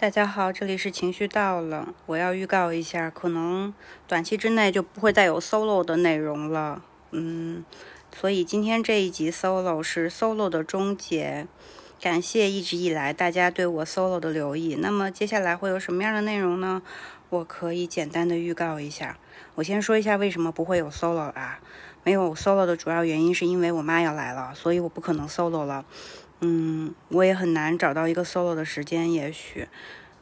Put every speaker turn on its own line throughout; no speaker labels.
大家好，这里是情绪到了。我要预告一下，可能短期之内就不会再有 solo 的内容了。嗯，所以今天这一集 solo 是 solo 的终结。感谢一直以来大家对我 solo 的留意。那么接下来会有什么样的内容呢？我可以简单的预告一下。我先说一下为什么不会有 solo 啊？没有 solo 的主要原因是因为我妈要来了，所以我不可能 solo 了。嗯，我也很难找到一个 solo 的时间，也许，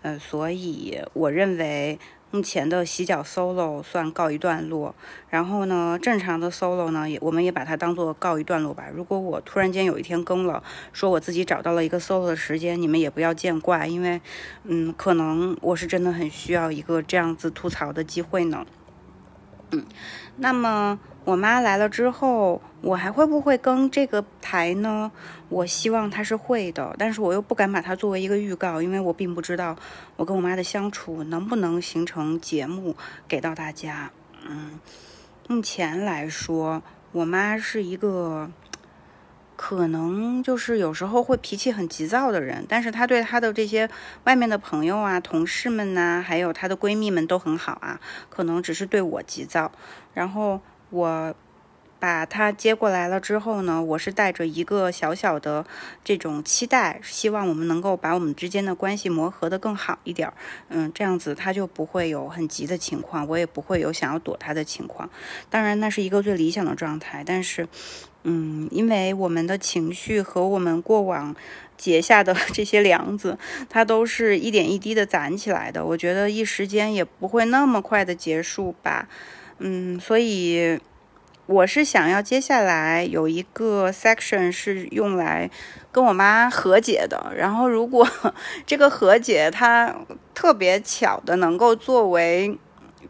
呃，所以我认为目前的洗脚 solo 算告一段落。然后呢，正常的 solo 呢，也我们也把它当做告一段落吧。如果我突然间有一天更了，说我自己找到了一个 solo 的时间，你们也不要见怪，因为，嗯，可能我是真的很需要一个这样子吐槽的机会呢。嗯，那么。我妈来了之后，我还会不会更这个台呢？我希望她是会的，但是我又不敢把它作为一个预告，因为我并不知道我跟我妈的相处能不能形成节目给到大家。嗯，目前来说，我妈是一个可能就是有时候会脾气很急躁的人，但是她对她的这些外面的朋友啊、同事们呐，还有她的闺蜜们都很好啊，可能只是对我急躁，然后。我把他接过来了之后呢，我是带着一个小小的这种期待，希望我们能够把我们之间的关系磨合的更好一点。嗯，这样子他就不会有很急的情况，我也不会有想要躲他的情况。当然，那是一个最理想的状态。但是，嗯，因为我们的情绪和我们过往结下的这些梁子，它都是一点一滴的攒起来的。我觉得一时间也不会那么快的结束吧。嗯，所以我是想要接下来有一个 section 是用来跟我妈和解的。然后，如果 这个和解它特别巧的能够作为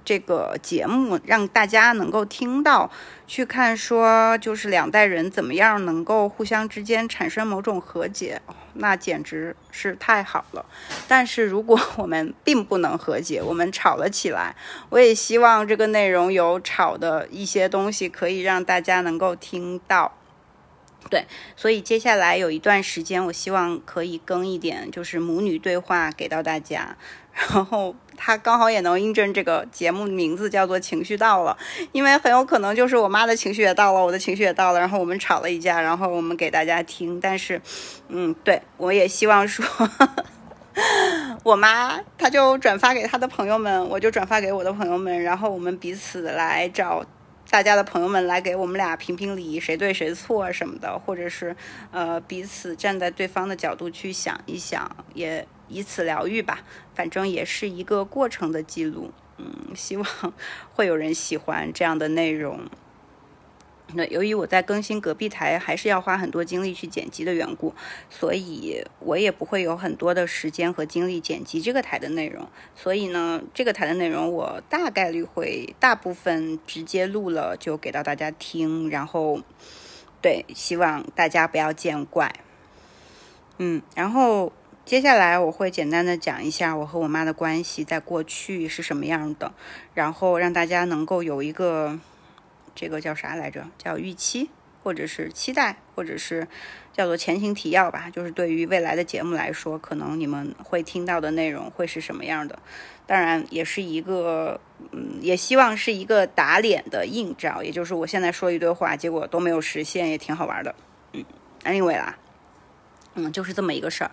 这个节目，让大家能够听到。去看说，就是两代人怎么样能够互相之间产生某种和解，那简直是太好了。但是如果我们并不能和解，我们吵了起来，我也希望这个内容有吵的一些东西可以让大家能够听到。对，所以接下来有一段时间，我希望可以更一点，就是母女对话给到大家。然后他刚好也能印证这个节目名字叫做“情绪到了”，因为很有可能就是我妈的情绪也到了，我的情绪也到了，然后我们吵了一架，然后我们给大家听。但是，嗯，对我也希望说，我妈她就转发给她的朋友们，我就转发给我的朋友们，然后我们彼此来找。大家的朋友们来给我们俩评评理，谁对谁错什么的，或者是呃彼此站在对方的角度去想一想，也以此疗愈吧。反正也是一个过程的记录，嗯，希望 会有人喜欢这样的内容。那由于我在更新隔壁台，还是要花很多精力去剪辑的缘故，所以我也不会有很多的时间和精力剪辑这个台的内容。所以呢，这个台的内容我大概率会大部分直接录了就给到大家听，然后对，希望大家不要见怪。嗯，然后接下来我会简单的讲一下我和我妈的关系在过去是什么样的，然后让大家能够有一个。这个叫啥来着？叫预期，或者是期待，或者是叫做前情提要吧。就是对于未来的节目来说，可能你们会听到的内容会是什么样的？当然，也是一个，嗯，也希望是一个打脸的映照。也就是我现在说一堆话，结果都没有实现，也挺好玩的。嗯，anyway 啦，嗯，就是这么一个事儿。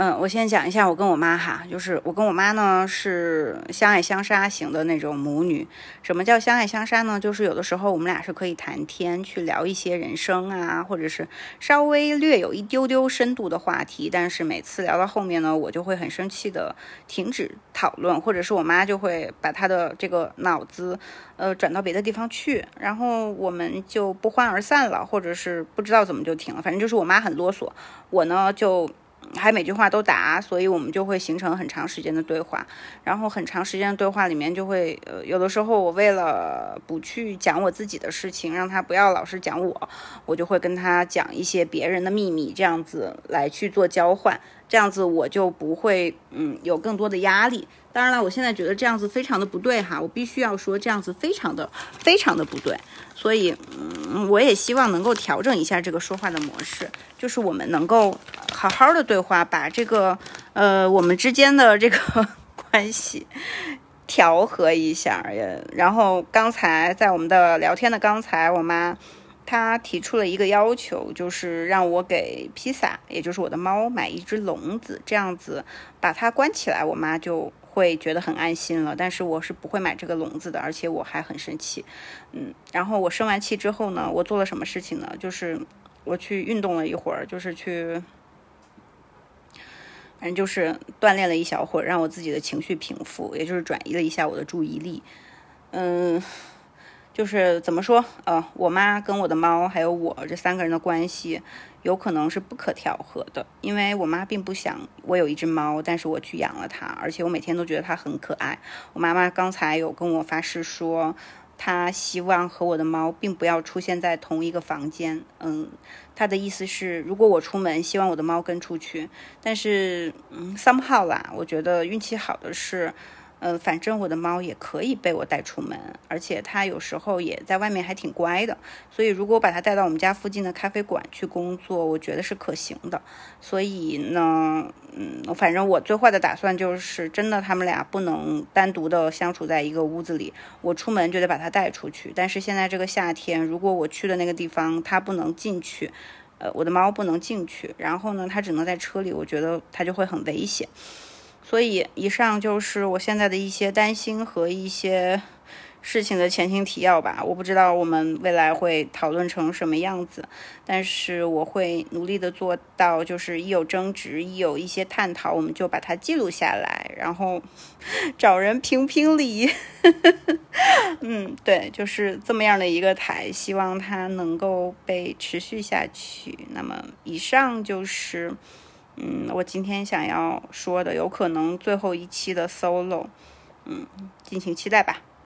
嗯，我先讲一下我跟我妈哈，就是我跟我妈呢是相爱相杀型的那种母女。什么叫相爱相杀呢？就是有的时候我们俩是可以谈天，去聊一些人生啊，或者是稍微略有一丢丢深度的话题。但是每次聊到后面呢，我就会很生气的停止讨论，或者是我妈就会把她的这个脑子呃转到别的地方去，然后我们就不欢而散了，或者是不知道怎么就停了。反正就是我妈很啰嗦，我呢就。还每句话都答，所以我们就会形成很长时间的对话。然后很长时间的对话里面，就会呃，有的时候我为了不去讲我自己的事情，让他不要老是讲我，我就会跟他讲一些别人的秘密，这样子来去做交换。这样子我就不会嗯有更多的压力。当然了，我现在觉得这样子非常的不对哈，我必须要说这样子非常的非常的不对。所以嗯，我也希望能够调整一下这个说话的模式，就是我们能够好好的对话，把这个呃我们之间的这个 关系调和一下。也然后刚才在我们的聊天的刚才，我妈。他提出了一个要求，就是让我给披萨，也就是我的猫买一只笼子，这样子把它关起来，我妈就会觉得很安心了。但是我是不会买这个笼子的，而且我还很生气。嗯，然后我生完气之后呢，我做了什么事情呢？就是我去运动了一会儿，就是去，反正就是锻炼了一小会儿，让我自己的情绪平复，也就是转移了一下我的注意力。嗯。就是怎么说，呃，我妈跟我的猫还有我这三个人的关系，有可能是不可调和的。因为我妈并不想我有一只猫，但是我去养了它，而且我每天都觉得它很可爱。我妈妈刚才有跟我发誓说，她希望和我的猫并不要出现在同一个房间。嗯，她的意思是，如果我出门，希望我的猫跟出去。但是，嗯，somehow 啦，我觉得运气好的是。嗯，反正我的猫也可以被我带出门，而且它有时候也在外面还挺乖的。所以如果我把它带到我们家附近的咖啡馆去工作，我觉得是可行的。所以呢，嗯，反正我最坏的打算就是真的他们俩不能单独的相处在一个屋子里，我出门就得把它带出去。但是现在这个夏天，如果我去的那个地方它不能进去，呃，我的猫不能进去，然后呢，它只能在车里，我觉得它就会很危险。所以，以上就是我现在的一些担心和一些事情的前情提要吧。我不知道我们未来会讨论成什么样子，但是我会努力的做到，就是一有争执，一有一些探讨，我们就把它记录下来，然后 找人评评理。嗯，对，就是这么样的一个台，希望它能够被持续下去。那么，以上就是。嗯，我今天想要说的，有可能最后一期的 solo，嗯，敬请期待吧。